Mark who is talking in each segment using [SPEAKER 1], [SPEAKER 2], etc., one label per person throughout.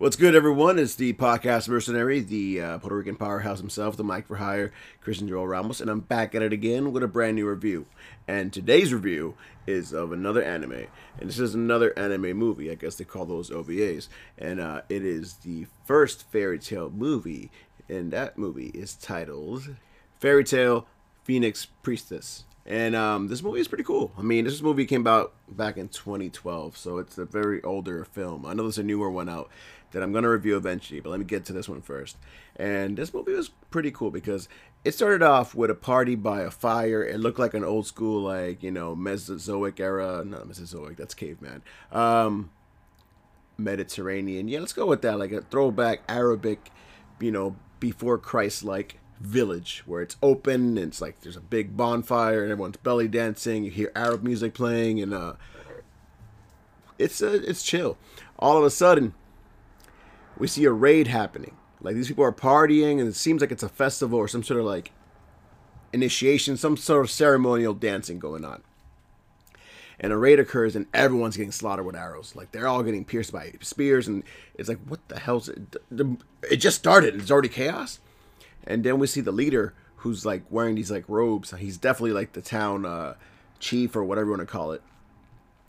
[SPEAKER 1] What's good, everyone? It's the podcast mercenary, the uh, Puerto Rican powerhouse himself, the Mike for Hire, Christian Joel Ramos, and I'm back at it again with a brand new review. And today's review is of another anime, and this is another anime movie. I guess they call those OVAs, and uh, it is the first Fairy Tail movie, and that movie is titled Fairy Tail Phoenix Priestess. And um, this movie is pretty cool. I mean, this movie came out back in 2012, so it's a very older film. I know there's a newer one out that I'm going to review eventually, but let me get to this one first. And this movie was pretty cool because it started off with a party by a fire. It looked like an old school, like, you know, Mesozoic era. Not Mesozoic, that's caveman. Um, Mediterranean. Yeah, let's go with that. Like a throwback Arabic, you know, before Christ like village where it's open and it's like there's a big bonfire and everyone's belly dancing. You hear Arab music playing and uh, it's uh, it's chill. All of a sudden, we see a raid happening. Like these people are partying, and it seems like it's a festival or some sort of like initiation, some sort of ceremonial dancing going on. And a raid occurs, and everyone's getting slaughtered with arrows. Like they're all getting pierced by spears, and it's like, what the hell's it? It just started. It's already chaos. And then we see the leader who's like wearing these like robes. He's definitely like the town uh, chief or whatever you want to call it.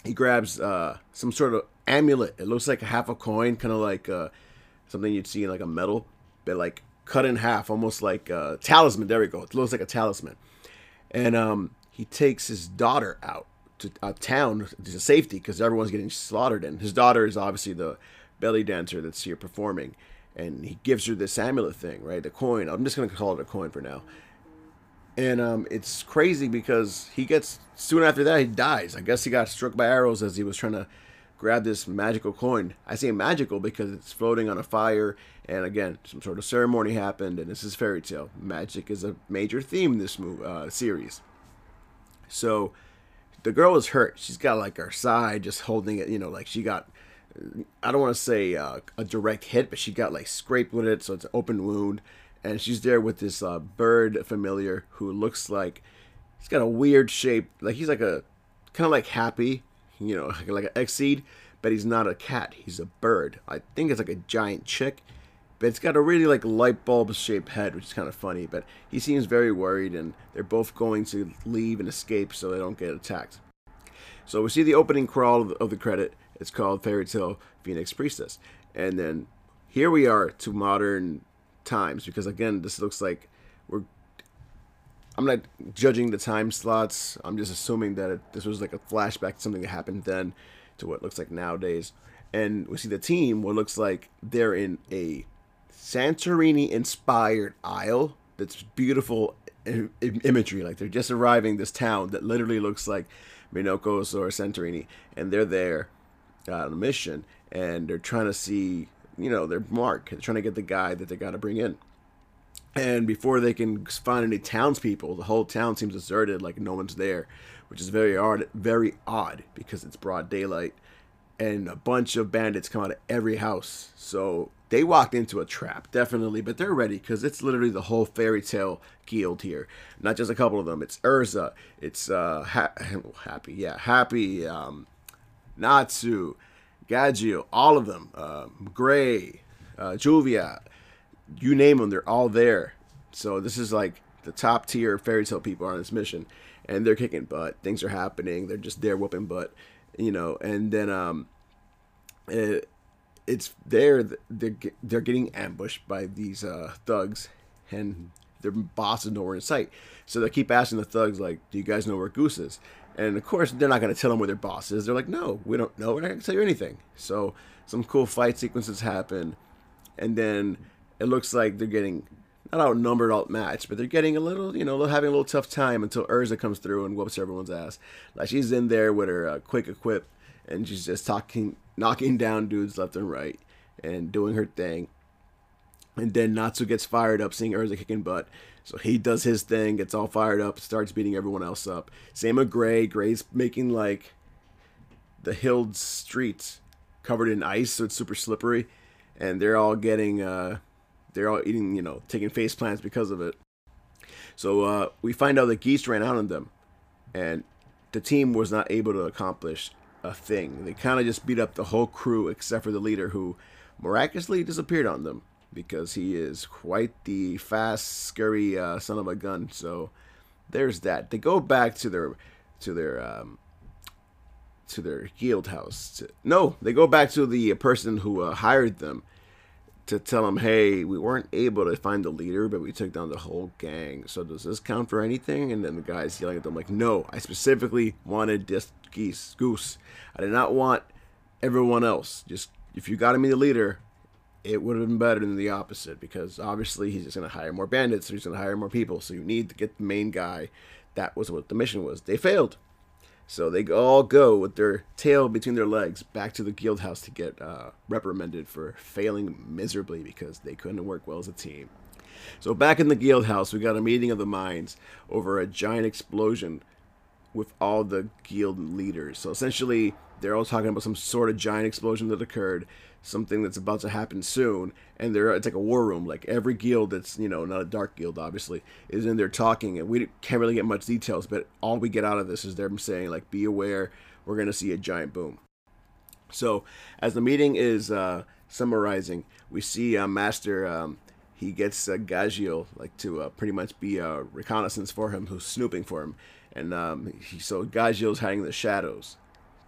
[SPEAKER 1] He grabs uh, some sort of amulet. It looks like a half a coin, kind of like uh, something you'd see in like a metal, but like cut in half, almost like a talisman. There we go. It looks like a talisman. And um, he takes his daughter out to a town to safety because everyone's getting slaughtered. And his daughter is obviously the belly dancer that's here performing. And he gives her this amulet thing, right? The coin. I'm just gonna call it a coin for now. And um, it's crazy because he gets soon after that he dies. I guess he got struck by arrows as he was trying to grab this magical coin. I say magical because it's floating on a fire, and again, some sort of ceremony happened, and this is fairy tail. Magic is a major theme in this movie, uh, series. So the girl is hurt. She's got like her side just holding it, you know, like she got. I don't want to say uh, a direct hit, but she got like scraped with it, so it's an open wound. And she's there with this uh, bird familiar who looks like he's got a weird shape, like he's like a kind of like happy, you know, like, an Exceed, but he's not a cat. He's a bird. I think it's like a giant chick, but it's got a really like light bulb shaped head, which is kind of funny. But he seems very worried, and they're both going to leave and escape so they don't get attacked. So we see the opening crawl of the credit. It's called Fairy Tail Phoenix Priestess, and then here we are to modern times because again, this looks like I'm not judging the time slots. I'm just assuming that it, this was like a flashback to something that happened then to what looks like nowadays. And we see the team, what looks like they're in a Santorini inspired isle that's beautiful imagery. Like they're just arriving this town that literally looks like Minokos or Santorini, and they're there uh, on a mission and they're trying to see, you know, their mark. They're trying to get the guy that they got to bring in. And before they can find any townspeople, the whole town seems deserted, like no one's there, which is very odd. Very odd because it's broad daylight, and a bunch of bandits come out of every house. So they walked into a trap, definitely, but they're ready because it's literally the whole fairy tail guild here. Not just a couple of them. It's Erza. It's uh, ha- happy, yeah, happy. Um, Natsu, Gajeel, all of them. Uh, Gray, uh, Juvia you name them, they're all there. So this is like the top tier fairy tail people are on this mission, and they're kicking butt. Things are happening. They're just there whooping butt, you know. And then um, it, it's there. They're they're getting ambushed by these uh, thugs, and their boss is nowhere in sight. So they keep asking the thugs like, "Do you guys know where Goose is?" And of course, they're not going to tell them where their boss is. They're like, "No, we don't know. We're not going to tell you anything." So some cool fight sequences happen, and then it looks like they're getting not outnumbered, outmatched, but they're getting a little, you know, they're having a little tough time until Erza comes through and whoops everyone's ass. Like she's in there with her uh, quick equip, and she's just talking, knocking down dudes left and right, and doing her thing. And then Natsu gets fired up, seeing Erza kicking butt. So he does his thing, gets all fired up, starts beating everyone else up. Same with Gray. Gray's making like the hilled streets covered in ice, so it's super slippery, and they're all getting. Uh, they're all eating, you know, taking face plants because of it. So uh, we find out that Geese ran out on them, and the team was not able to accomplish a thing. They kind of just beat up the whole crew except for the leader, who miraculously disappeared on them because he is quite the fast, scurry uh, son of a gun. So there's that. They go back to their to their um, to their guild house. To, no, they go back to the person who uh, hired them to tell them, "Hey, we weren't able to find the leader, but we took down the whole gang. So does this count for anything?" And then the guy's yelling at them like, "No, I specifically wanted this geese goose. I did not want everyone else. Just if you got me the leader, it would have been better than the opposite because obviously he's just going to hire more bandits, so he's going to hire more people. So you need to get the main guy. That was what the mission was. They failed. So they all go with their tail between their legs back to the guild house to get uh, reprimanded for failing miserably because they couldn't work well as a team. So back in the guild house, we got a meeting of the minds over a giant explosion with all the guild leaders. So essentially, they're all talking about some sort of giant explosion that occurred, something that's about to happen soon, and they're it's like a war room. Like every guild that's you know not a dark guild obviously is in there talking, and we can't really get much details, but all we get out of this is them saying like, "Be aware, we're gonna see a giant boom." So as the meeting is uh, summarizing, we see uh, Master. Um, he gets uh, Gajeel like to uh, pretty much be a reconnaissance for him, who's snooping for him, and um, he, so Gajeel's hiding in the shadows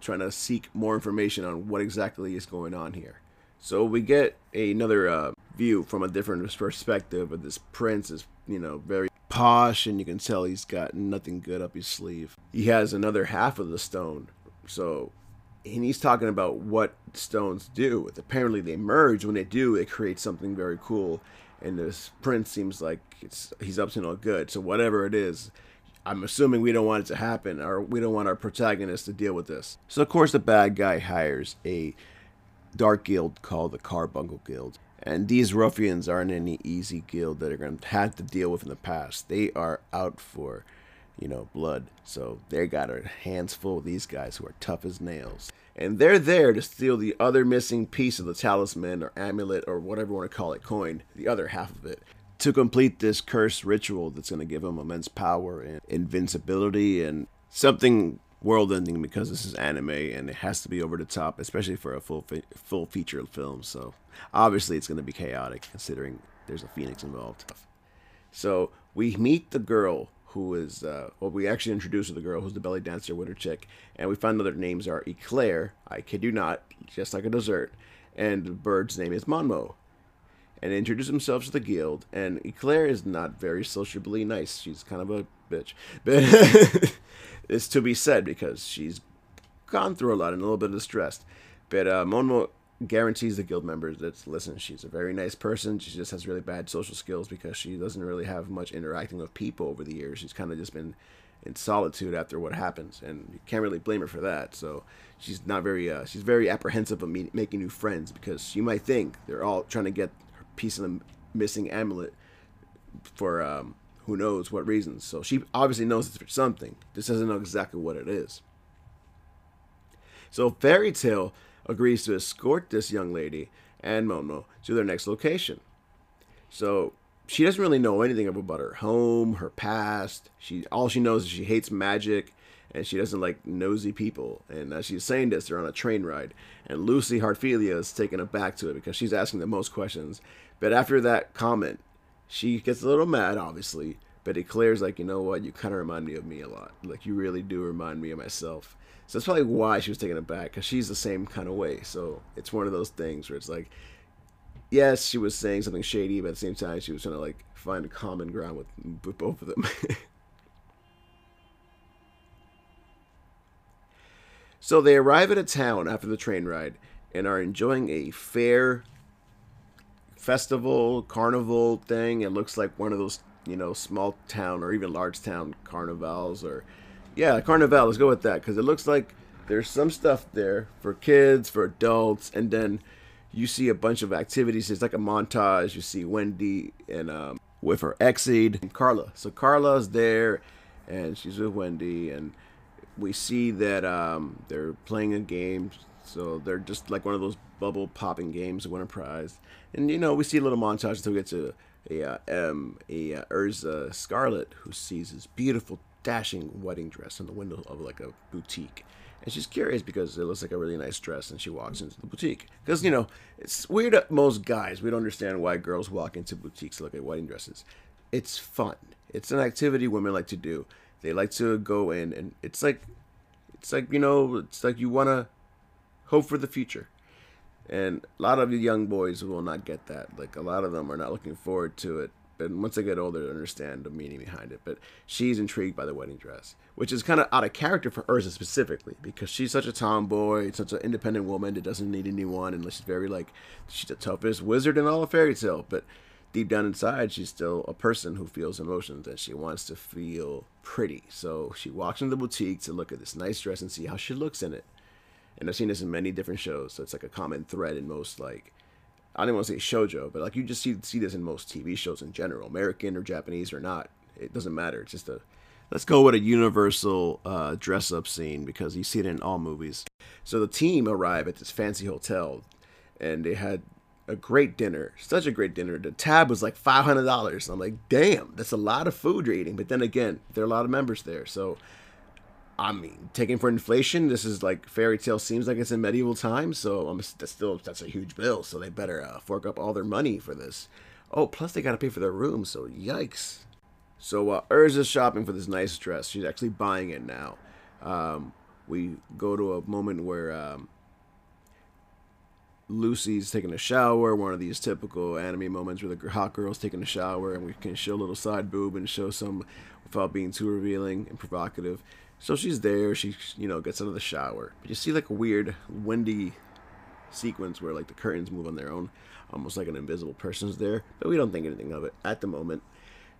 [SPEAKER 1] trying to seek more information on what exactly is going on here. So we get another uh, view from a different perspective of this prince is, you know, very posh and you can tell he's got nothing good up his sleeve. He has another half of the stone. So and he's talking about what stones do. Apparently they merge. When they do, it creates something very cool. And this prince seems like it's he's up to no good. So whatever it is, I'm assuming we don't want it to happen, or we don't want our protagonist to deal with this. So, of course, the bad guy hires a dark guild called the Carbuncle Guild. And these ruffians aren't any easy guild that are going to have to deal with in the past. They are out for, you know, blood. So they got their hands full of these guys who are tough as nails. And they're there to steal the other missing piece of the talisman or amulet or whatever you want to call it, coin, the other half of it to complete this cursed ritual that's going to give him immense power and invincibility and something world ending because this is anime and it has to be over the top, especially for a full fe- full feature film. So obviously it's going to be chaotic considering there's a phoenix involved. So we meet the girl who is uh, well, we actually introduce the girl who's the belly dancer with her chick, and we find out their names are Eclair. I kid you not, just like a dessert, and the bird's name is Monmo and introduce himself to the guild. And Eclair is not very sociably nice. She's kind of a bitch. But it's to be said because she's gone through a lot and a little bit distressed. But uh, Monmo guarantees the guild members that listen, she's a very nice person. She just has really bad social skills because she doesn't really have much interacting with people over the years. She's kind of just been in solitude after what happens, and you can't really blame her for that. So she's not very uh, she's very apprehensive of me- making new friends because you might think they're all trying to get piece of the missing amulet for um, who knows what reasons. So she obviously knows it's for something. Just doesn't know exactly what it is. So Fairy Tail agrees to escort this young lady and Momo to their next location. So she doesn't really know anything about her home, her past. She all she knows is she hates magic and she doesn't like nosy people. And as she's saying this, they're on a train ride, and Lucy Heartfilia is taken aback to it because she's asking the most questions. But after that comment, she gets a little mad, obviously. But declares like, you know what? You kind of remind me of me a lot. Like, you really do remind me of myself. So that's probably why she was taken aback, because she's the same kind of way. So it's one of those things where it's like, yes, she was saying something shady, but at the same time, she was trying to like find a common ground with, with both of them. so they arrive at a town after the train ride and are enjoying a fair festival, carnival thing. It looks like one of those, you know, small town or even large town carnivals or yeah, carnival. Let's go with that because it looks like there's some stuff there for kids, for adults, and then you see a bunch of activities. It's like a montage. You see Wendy and um, with her and Carla. So Carla's there, and she's with Wendy, and we see that um, they're playing a game. So they're just like one of those bubble popping games win a prize. And you know, we see a little montage until we get to a uh, um, a uh, Erza Scarlet who sees this beautiful dashing wedding dress in the window of like a boutique, and she's curious because it looks like a really nice dress, and she walks into the boutique. Because you know, it's weird that most guys we don't understand why girls walk into boutiques to look at wedding dresses. It's fun. It's an activity women like to do. They like to go in, and it's like, it's like you know, it's like you want to hope for the future. And a lot of the young boys will not get that. Like a lot of them are not looking forward to it but once they get older, they understand the meaning behind it. But she's intrigued by the wedding dress, which is kind of out of character for Erza specifically because she's such a tomboy, such an independent woman that doesn't need anyone, and she's very like she's the toughest wizard in all of fairy tail. But deep down inside, she's still a person who feels emotions and she wants to feel pretty. So she walks into the boutique to look at this nice dress and see how she looks in it. And I've seen this in many different shows, so it's like a common thread in most like I don't want to say shojo, but like you just see see this in most TV shows in general, American or Japanese or not. It doesn't matter. It's just a let's go with a universal uh, dress up scene because you see it in all movies. So the team arrive at this fancy hotel, and they had a great dinner, such a great dinner. The tab was like five hundred dollars. I'm like, damn, that's a lot of food you're eating. But then again, there are a lot of members there, so I mean, taking for inflation, this is like fairy tail seems like it's in medieval times, so I'm that's still that's a huge bill. So they better uh, fork up all their money for this. Oh, plus they got to pay for their room, so yikes. So uh, Erza's shopping for this nice dress. She's actually buying it now. Um, we go to a moment where um, Lucy's taking a shower, one of these typical anime moments where the hot girl's taking a shower, and we can show a little side boob and show some without being too revealing and provocative. So she's there. She, you know, gets out of the shower. But you see like a weird, windy sequence where like the curtains move on their own, almost like an invisible person's there. But we don't think anything of it at the moment.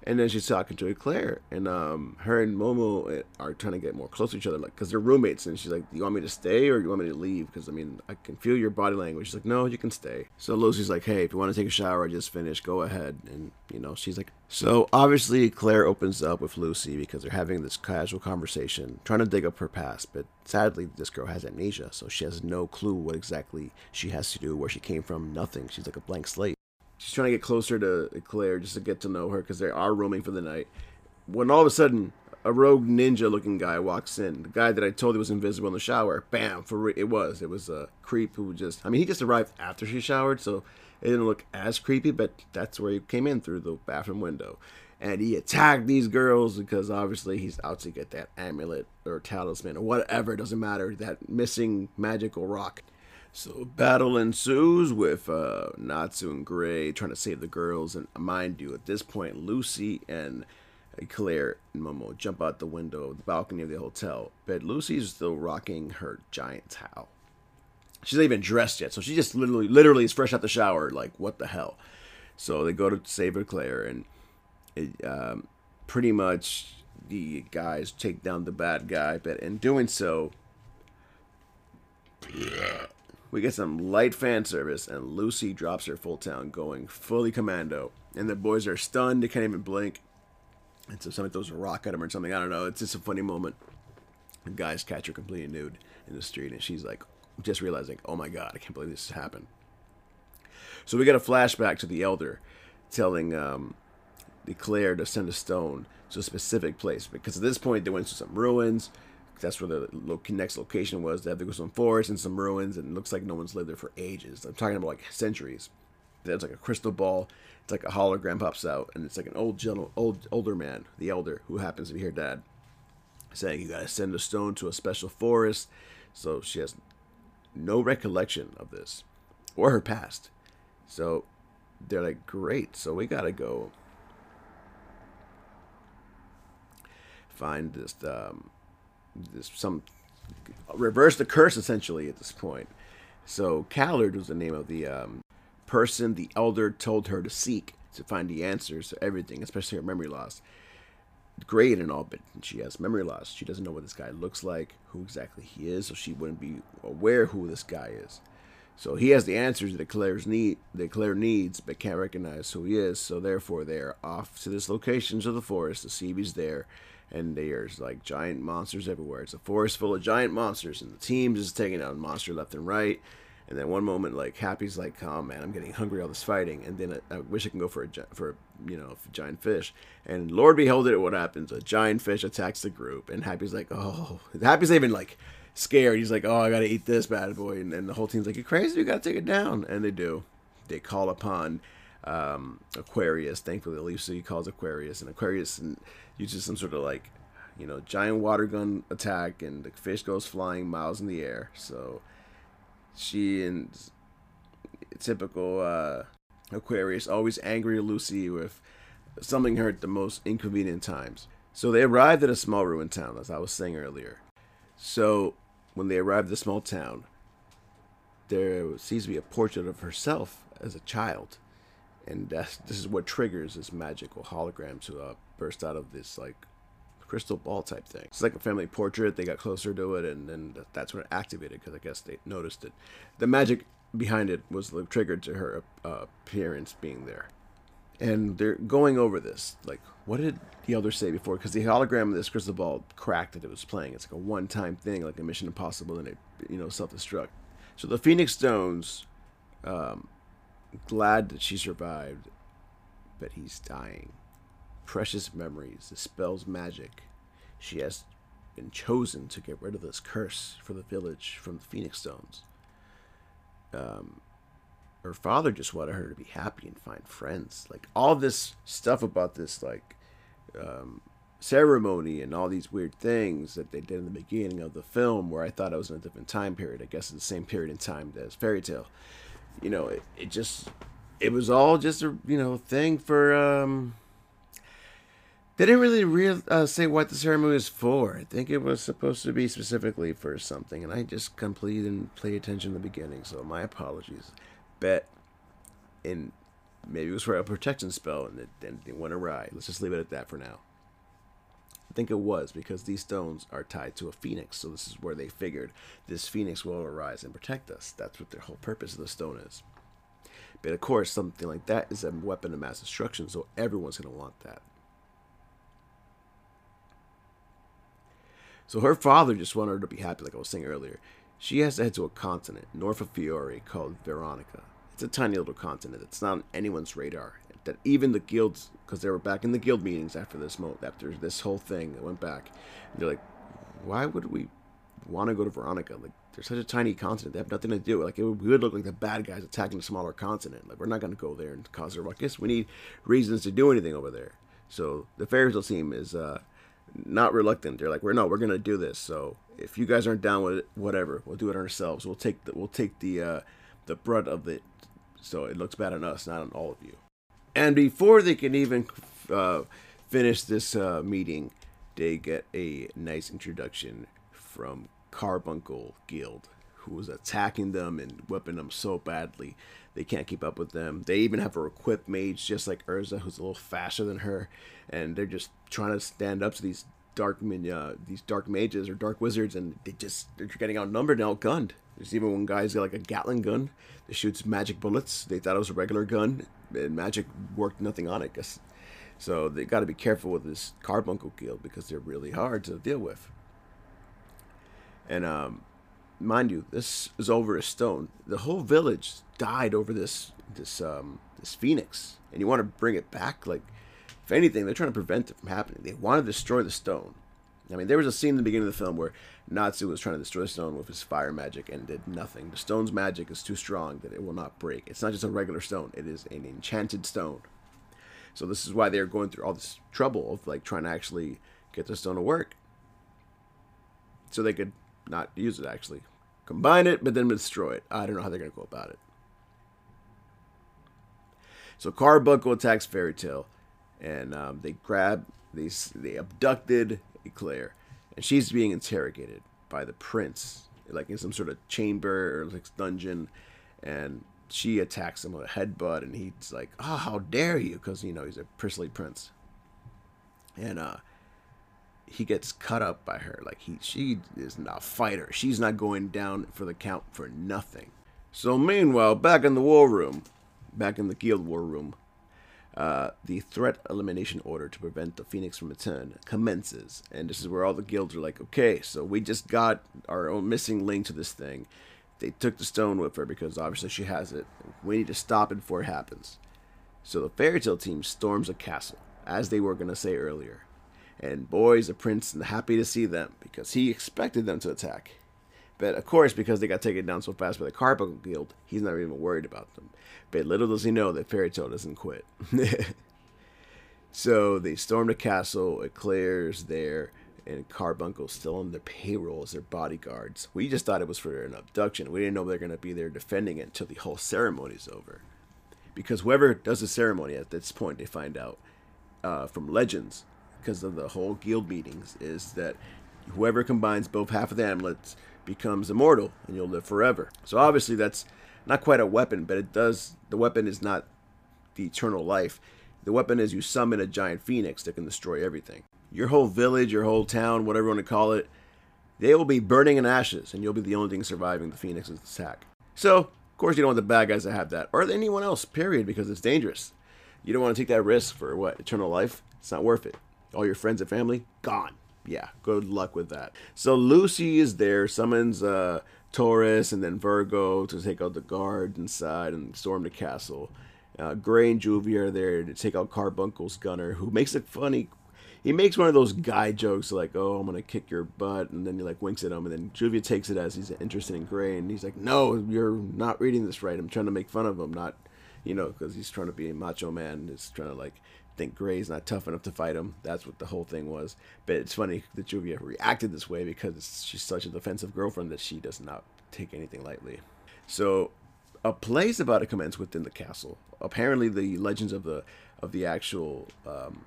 [SPEAKER 1] And then she's talking to Eclair, and um, her and Momo eh, are trying to get more close to each other, like because they're roommates. And she's like, "Do you want me to stay or do you want me to leave? Because I mean, I can feel your body language." She's like, "No, you can stay." So Lucy's like, "Hey, if you want to take a shower, I just finished. Go ahead." And you know, she's like, so obviously Claire opens up with Lucy because they're having this casual conversation, trying to dig up her past. But sadly, this girl has amnesia, so she has no clue what exactly she has to do, where she came from, nothing. She's like a blank slate she's trying to get closer to Claire just to get to know her because they are roaming for the night. When all of a sudden, a rogue ninja looking guy walks in. The guy that I told you was invisible in the shower. Bam! For re- it was. It was a creep who just. I mean, he just arrived after she showered, so it didn't look as creepy. But that's where he came in through the bathroom window, and he attacked these girls because obviously he's out to get that amulet or talisman or whatever. It doesn't matter. That missing magical rock. So battle ensues with uh, Natsu and Gray trying to save the girls, and mind you, at this point, Lucy and Claire and Momo jump out the window of the balcony of the hotel, but Lucy's still rocking her giant towel. She's not even dressed yet, so she just literally, literally is fresh out the shower. Like, what the hell? So they go to save Claire, and it, um, pretty much the guys take down the bad guy, but in doing so, we get some light fan service, and Lucy drops her full town, going fully commando. And the boys are stunned; they can't even blink. And so somebody throws a rock at him or something. I don't know. It's just a funny moment. The guys catch her completely nude in the street, and she's like, just realizing, "Oh my god, I can't believe this has happened." So we get a flashback to the elder telling um, Claire to send a stone to a specific place because at this point they went to some ruins that's where the lo- next location was. They have to go some forest and some ruins, and it looks like no one's lived there for ages. I'm talking about like centuries. There's like a crystal ball. It's like a hologram pops out, and it's like an old gentle, old older man, the elder, who happens to be her dad, saying you gotta send a stone to a special forest. So she has no recollection of this or her past. So they're like, great. So we gotta go find this um, some reverse the curse essentially at this point. So Callard was the name of the um, person the elder told her to seek to find the answers to everything, especially her memory loss. Great and all, but she has memory loss. She doesn't know what this guy looks like, who exactly he is, so she wouldn't be aware who this guy is. So he has the answers that Claire's need that Claire needs, but can't recognize who he is. So therefore, they're off to this location of the forest to see if he's there and there's like giant monsters everywhere. It's a forest full of giant monsters, and the team's just taking out monster left and right. And then one moment, like Happy's like, "Oh man, I'm getting hungry all this fighting," and then I, I wish I can go for a for a, you know giant fish. And Lord behold it, what happens? A giant fish attacks the group, and Happy's like, "Oh," Happy's even like scared. He's like, "Oh, I gotta eat this bad boy," and, and the whole team's like, "You're crazy? You gotta take it down." And they do. They call upon um, Aquarius. Thankfully, Lucy calls Aquarius, and Aquarius uses some sort of like, you know, giant water gun attack, and the fish goes flying miles in the air. So she and typical uh, Aquarius always angry Lucy with something her at the most inconvenient times. So they arrived at a small ruined town, as I was saying earlier. So when they arrive at the small town, there seems to be a portrait of herself as a child and this is what triggers this magical hologram to uh, burst out of this like crystal ball type thing. It's like a family portrait. They got closer to it, and then that's when it activated because I guess they noticed it. The magic behind it was triggered to her uh, appearance being there. And they're going over this. Like, what did the elder say before? Because the hologram of this crystal ball cracked that it was playing. It's like a one-time thing, like a Mission Impossible, and it, you know, self-destruct. So the Phoenix Stones um, glad that she survived, but he's dying. Precious memories, the spell's magic. She has been chosen to get rid of this curse for the village from the Phoenix Stones. Um, her father just wanted her to be happy and find friends. Like all this stuff about this, like um, ceremony and all these weird things that they did in the beginning of the film, where I thought I was in a different time period. I guess it's the same period in time as Fairy Tail you know, it, it just it was all just a you know thing for um they didn't really real, uh, say what the ceremony was for. I think it was supposed to be specifically for something, and I just completely didn't pay attention in the beginning. So my apologies. Bet, and maybe it was for a protection spell, and and it went awry. Let's just leave it at that for now. I think it was because these stones are tied to a phoenix. So this is where they figured this phoenix will arise and protect us. That's what their whole purpose of the stone is. But of course, something like that is a weapon of mass destruction, so everyone's going to want that. So her father just wanted her to be happy, like I was saying earlier. She has to head to a continent north of Fiore called Veronica. It's a tiny little continent. It's not on anyone's radar that even the guilds, because they were back in the guild meetings after this mo after this whole thing went back, they're like, why would we want to go to Veronica? Like, they're such a tiny continent. They have nothing to do. Like, it would, we would look like the bad guys attacking a smaller continent. Like, we're not going to go there and cause a ruckus. We need reasons to do anything over there. So the Fairy Tail team is uh, not reluctant. They're like, we're no, we're going to do this. So if you guys aren't down with it, whatever, we'll do it ourselves. We'll take the we'll take the uh, the brunt of it. So it looks bad on us, not on all of you. And before they can even uh, finish this uh, meeting, they get a nice introduction from Carbuncle Guild, who was attacking them and whipping them so badly they can't keep up with them. They even have a equipped mage just like Erza, who's a little faster than her, and they're just trying to stand up to these dark uh, these dark mages or dark wizards, and they just they're getting outnumbered and outgunned. There's even one guy's got like a Gatling gun that shoots magic bullets. They thought it was a regular gun, and magic worked nothing on it. Cause, so they got to be careful with this carbuncle guild because they're really hard to deal with. And um, mind you, this is over a stone. The whole village died over this this um, this phoenix, and you want to bring it back. Like, if anything, they're trying to prevent it from happening. They want to destroy the stone. I mean, there was a scene in the beginning of the film where Natsu was trying to destroy stone with his fire magic and did nothing. The stone's magic is too strong that it will not break. It's not just a regular stone; it is an enchanted stone. So this is why they're going through all this trouble of like trying to actually get the stone to work, so they could not use it actually, combine it, but then destroy it. I don't know how they're gonna go about it. So Carbuncle attacks Fairy Tail, and um, they grab these. They abducted Eclair, and she's being interrogated by the prince, like in some sort of chamber or like dungeon, and she attacks him with a headbutt, and he's like, "Oh, how dare you!" Because you know he's a princely prince, and uh, he gets cut up by her. Like he, she is not a fighter. She's not going down for the count for nothing. So meanwhile, back in the war room, back in the guild war room, uh, the threat elimination order to prevent the Phoenix from return commences. And this is where all the guilds are like, okay, so we just got our own missing link to this thing. They took the stone with her because obviously she has it. We need to stop it before it happens. So the fairy tail team storms a castle, as they were going to say earlier. And boy, is the prince is happy to see them because he expected them to attack. But of course, because they got taken down so fast by the Carbuncle Guild, he's not even worried about them. But little does he know that Fairy Tail doesn't quit. so they storm the castle, it clears there, and Carbuncle's still on their payroll as their bodyguards. We just thought it was for an abduction. We didn't know they're going to be there defending it until the whole ceremony's over. Because whoever does the ceremony at this point, they find out uh, from legends, because of the whole guild meetings, is that whoever combines both half of the amulets becomes immortal and you'll live forever. So obviously that's not quite a weapon, but it does. The weapon is not the eternal life. The weapon is you summon a giant phoenix that can destroy everything. Your whole village, your whole town, whatever you want to call it, they will be burning in ashes, and you'll be the only thing surviving the phoenix's attack. So, of course, you don't want the bad guys to have that, or anyone else, period, because it's dangerous. You don't want to take that risk for what? Eternal life? It's not worth it. All your friends and family, gone. Yeah, good luck with that. So Lucy is there, summons uh, Taurus and then Virgo to take out the guard inside and storm the castle. Uh, Gray and Juvia are there to take out Carbuncle's gunner, who makes a funny. He makes one of those guy jokes like, "Oh, I'm gonna kick your butt," and then he like winks at him, and then Juvia takes it as he's interested in Gray, and he's like, "No, you're not reading this right. I'm trying to make fun of him, not, you know, because he's trying to be a macho man. He's trying to like think Gray's not tough enough to fight him. That's what the whole thing was. But it's funny that Juvia reacted this way because she's such a defensive girlfriend that she does not take anything lightly. So a play is about to commence within the castle. Apparently, the legends of the of the actual um,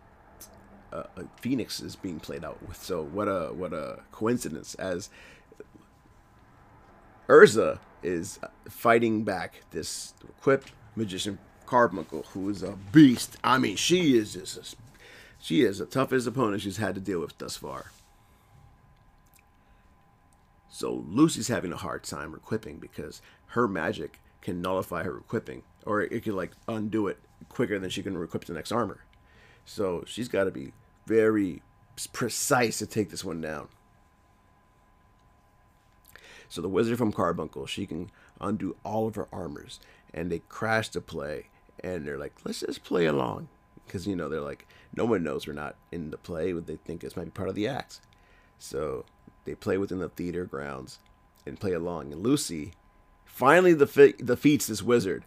[SPEAKER 1] uh, uh Phoenix is being played out with. So what a what a coincidence! As Erza is fighting back this equipped magician Carbuncle, who is a beast. I mean, she is just a, she is the toughest opponent she's had to deal with thus far. So Lucy's having a hard time equipping because her magic can nullify her equipping, or it can like undo it quicker than she can equip the next armor. So she's got to be very precise to take this one down. So the wizard from Carbuncle, she can undo all of her armors, and they crash to play, and they're like, let's just play along. Because, you know, they're like, no one knows we're not in the play, but they think this might be part of the act. So they play within the theater grounds and play along. And Lucy finally defe- defeats this wizard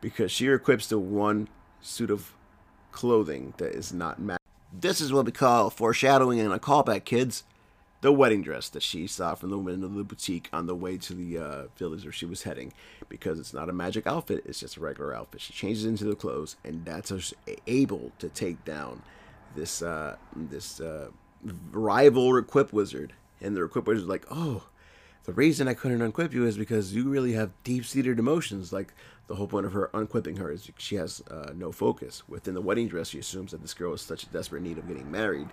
[SPEAKER 1] because she equips the one suit of clothing that is not magic. This is what we call foreshadowing and a callback, kids the wedding dress that she saw from the window of the boutique on the way to the uh, village where she was heading because it's not a magic outfit it's just a regular outfit she changes into the clothes and that's able to take down this uh, this uh, rival equip wizard and the equip wizard is like oh the reason I couldn't unquip you is because you really have deep-seated emotions. Like the whole point of her unquipping her is she has uh, no focus. Within the wedding dress, she assumes that this girl is such a desperate need of getting married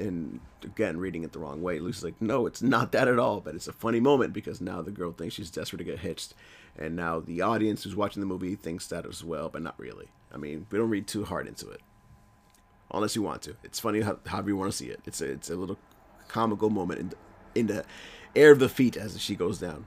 [SPEAKER 1] and again reading it the wrong way lucy's like no it's not that at all but it's a funny moment because now the girl thinks she's desperate to get hitched and now the audience who's watching the movie thinks that as well but not really. I mean we don't read too hard into it. Unless you want to. It's funny how, however you want to see it. It's a, it's a little comical moment in in the air of the feet as she goes down.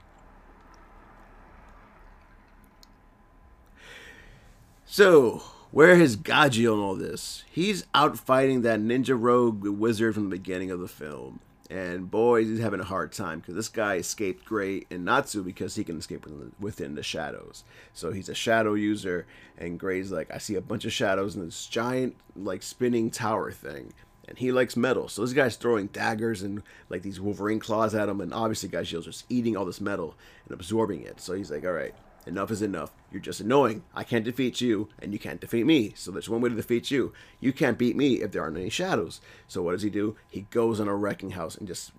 [SPEAKER 1] So where is Gajeel in all this? He's out fighting that ninja rogue wizard from the beginning of the film. And boy, he's having a hard time because this guy escaped Gray and Natsu because he can escape within the shadows. So he's a shadow user, and Gray's like, I see a bunch of shadows in this giant, like, spinning tower thing. And he likes metal. So this guy's throwing daggers and, like, these Wolverine claws at him. And obviously, Gajeel's just eating all this metal and absorbing it. So he's like, all right, Enough is enough. You're just annoying. I can't defeat you, and you can't defeat me. So there's one way to defeat you. You can't beat me if there aren't any shadows. So what does he do? He goes on a wrecking house and just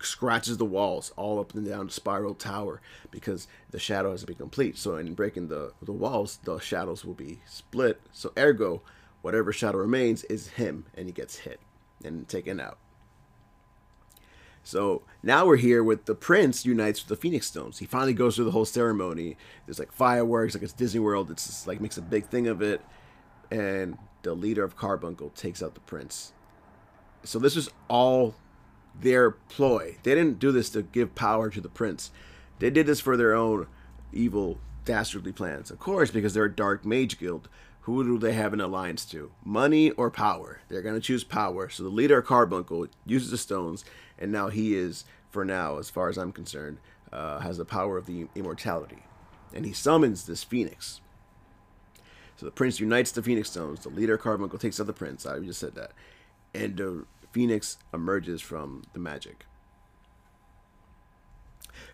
[SPEAKER 1] scratches the walls all up and down the spiral tower because the shadow has to be complete. So in breaking the the walls, the shadows will be split. So ergo, whatever shadow remains is him, and he gets hit and taken out. So now we're here with the prince unites with the Phoenix Stones. He finally goes through the whole ceremony. There's like fireworks, like it's Disney World. It's just like makes a big thing of it, and the leader of Carbuncle takes out the prince. So this is all their ploy. They didn't do this to give power to the prince. They did this for their own evil, dastardly plans. Of course, because they're a dark mage guild. Who do they have an alliance to? Money or power? They're going to choose power. So the leader of Carbuncle uses the stones and now he is for now, as far as I'm concerned, uh, has the power of the immortality. And he summons this phoenix. So the prince unites the phoenix stones. The leader Carbuncle takes out the prince. I just said that. And the phoenix emerges from the magic.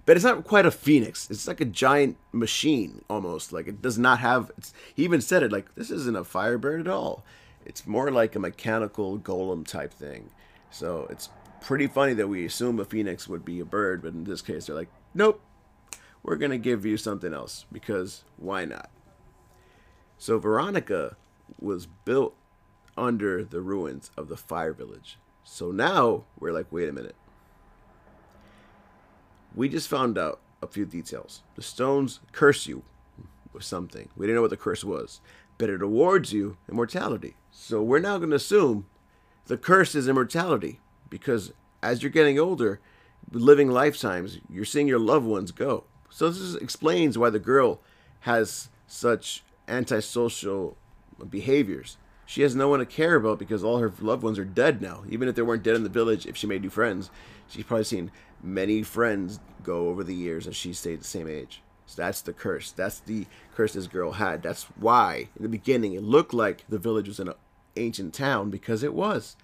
[SPEAKER 1] But it's not quite a phoenix. It's like a giant machine almost. Like it does not have. he even said it like this isn't a firebird at all. It's more like a mechanical golem type thing. So it's pretty funny that we assume a phoenix would be a bird, but in this case they're like, nope, we're gonna give you something else because why not? So Veronica was built under the ruins of the fire village. So now we're like, wait a minute. We just found out a few details. The stones curse you with something. We didn't know what the curse was, but it awards you immortality. So we're now going to assume the curse is immortality because as you're getting older, living lifetimes, you're seeing your loved ones go. So this explains why the girl has such antisocial behaviors. She has no one to care about because all her loved ones are dead now. Even if they weren't dead in the village, if she made new friends, she's probably seen many friends go over the years and she stayed the same age. So that's the curse. That's the curse this girl had. That's why in the beginning it looked like the village was an ancient town because it was.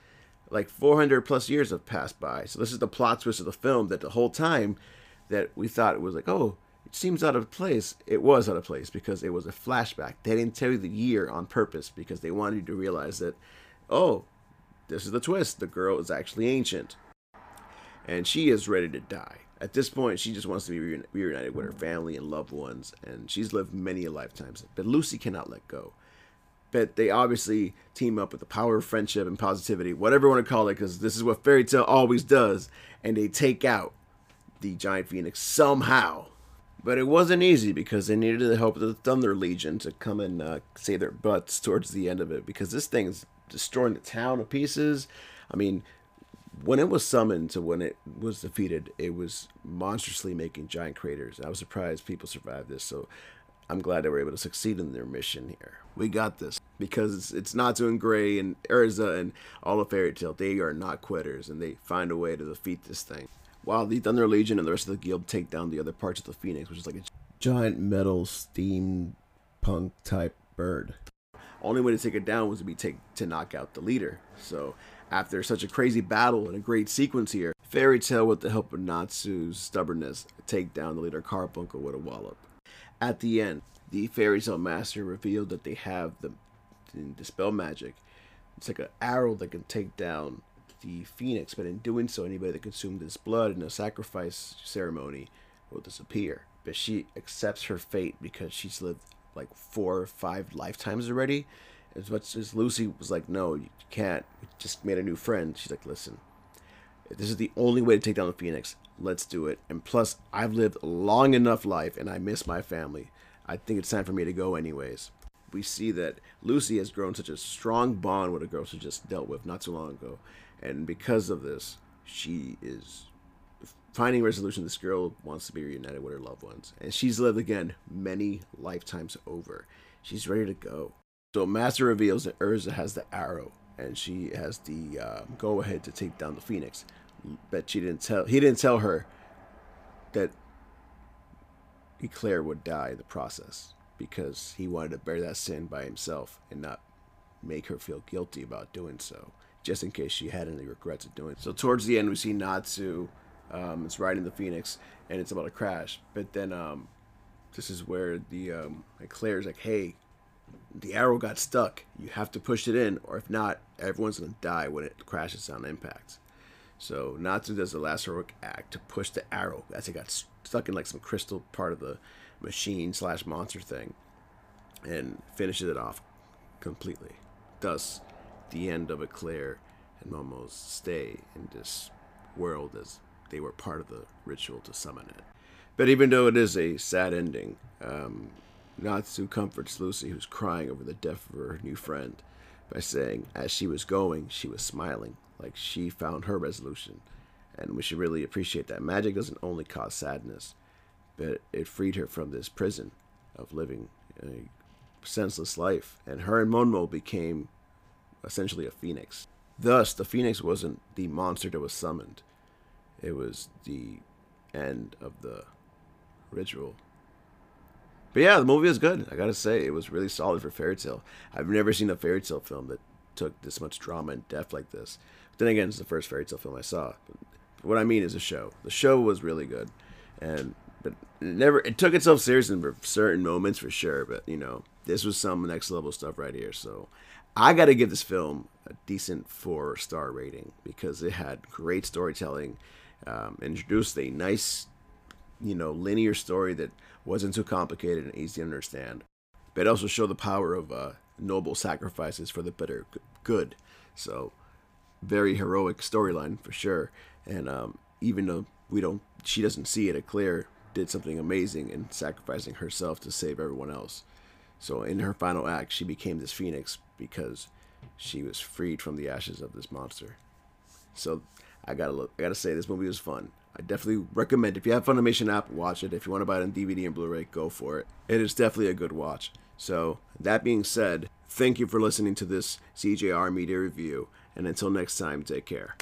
[SPEAKER 1] Like 400 plus years have passed by. So this is the plot twist of the film that the whole time that we thought it was like, oh, it seems out of place. It was out of place because it was a flashback. They didn't tell you the year on purpose because they wanted you to realize that, oh, this is the twist. The girl is actually ancient. And she is ready to die. At this point, she just wants to be reunited with her family and loved ones, and she's lived many lifetimes. But Lucy cannot let go. But they obviously team up with the power of friendship and positivity, whatever you want to call it, because this is what fairy tail always does. And they take out the giant phoenix somehow but it wasn't easy because they needed the help of the Thunder Legion to come and uh, save their butts towards the end of it because this thing's destroying the town to pieces. I mean, when it was summoned to when it was defeated, it was monstrously making giant craters. I was surprised people survived this, so I'm glad they were able to succeed in their mission here. We got this because it's, Natsu and Gray and Erza and all of Fairy Tail. They are not quitters, and they find a way to defeat this thing while the Thunder Legion and the rest of the guild take down the other parts of the Phoenix, which is like a giant metal steam punk type bird. Only way to take it down was to be take to knock out the leader. So after such a crazy battle and a great sequence here, Fairy Tail, with the help of Natsu's stubbornness, take down the leader Carbuncle with a wallop. At the end, the Fairy Tail Master revealed that they have the, the dispel magic. It's like an arrow that can take down the phoenix, but in doing so, anybody that consumed its blood in a sacrifice ceremony will disappear. But she accepts her fate because she's lived like four or five lifetimes already. As much as Lucy was like, no, you can't. We just made a new friend. She's like, listen, this is the only way to take down the phoenix. Let's do it. And plus, I've lived a long enough life and I miss my family. I think it's time for me to go anyways. We see that Lucy has grown such a strong bond with a girl she just dealt with not so long ago and because of this, she is finding resolution. This girl wants to be reunited with her loved ones, and she's lived again many lifetimes over. She's ready to go. So Master reveals that Erza has the arrow, and she has the uh, go ahead to take down the Phoenix. But she didn't tell. He didn't tell her that Eclair would die in the process because he wanted to bear that sin by himself and not make her feel guilty about doing so just in case she had any regrets of doing. It. So towards the end, we see Natsu. Um, it's riding the Phoenix, and it's about to crash. But then um, this is where the um, like Claire's like, "Hey, the arrow got stuck. You have to push it in, or if not, everyone's gonna die when it crashes on impact." So Natsu does the last heroic act to push the arrow as it got stuck in like some crystal part of the machine slash monster thing, and finishes it off completely. Thus, the end of Eclair and Momo's stay in this world as they were part of the ritual to summon it. But even though it is a sad ending, um, Natsu comforts Lucy, who's crying over the death of her new friend, by saying, as she was going, she was smiling, like she found her resolution. And we should really appreciate that. Magic doesn't only cause sadness, but it freed her from this prison of living a senseless life. And her and Monmo became essentially a phoenix. Thus, the phoenix wasn't the monster that was summoned. it was the end of the ritual. But yeah, the movie was good. I gotta say, it was really solid for Fairy Tail. I've never seen a Fairy Tail film that took this much drama and depth like this. But then again, it's the first Fairy Tail film I saw. What I mean is the show. The show was really good, and but it never it took itself seriously in certain moments for sure. But you know, this was some next level stuff right here. So I got to give this film a decent four star rating because it had great storytelling, um, introduced a nice, you know, linear story that wasn't too complicated and easy to understand. But it also showed the power of uh, noble sacrifices for the better good. So, very heroic storyline for sure. And um, even though we don't, she doesn't see it, Éclair did something amazing in sacrificing herself to save everyone else. So in her final act, she became this phoenix because she was freed from the ashes of this monster. So I gotta look. I gotta say this movie was fun. I definitely recommend. If you have Funimation app, watch it. If you want to buy it on DVD and Blu-ray, go for it. It is definitely a good watch. So that being said, thank you for listening to this CJR Media review, and until next time, take care.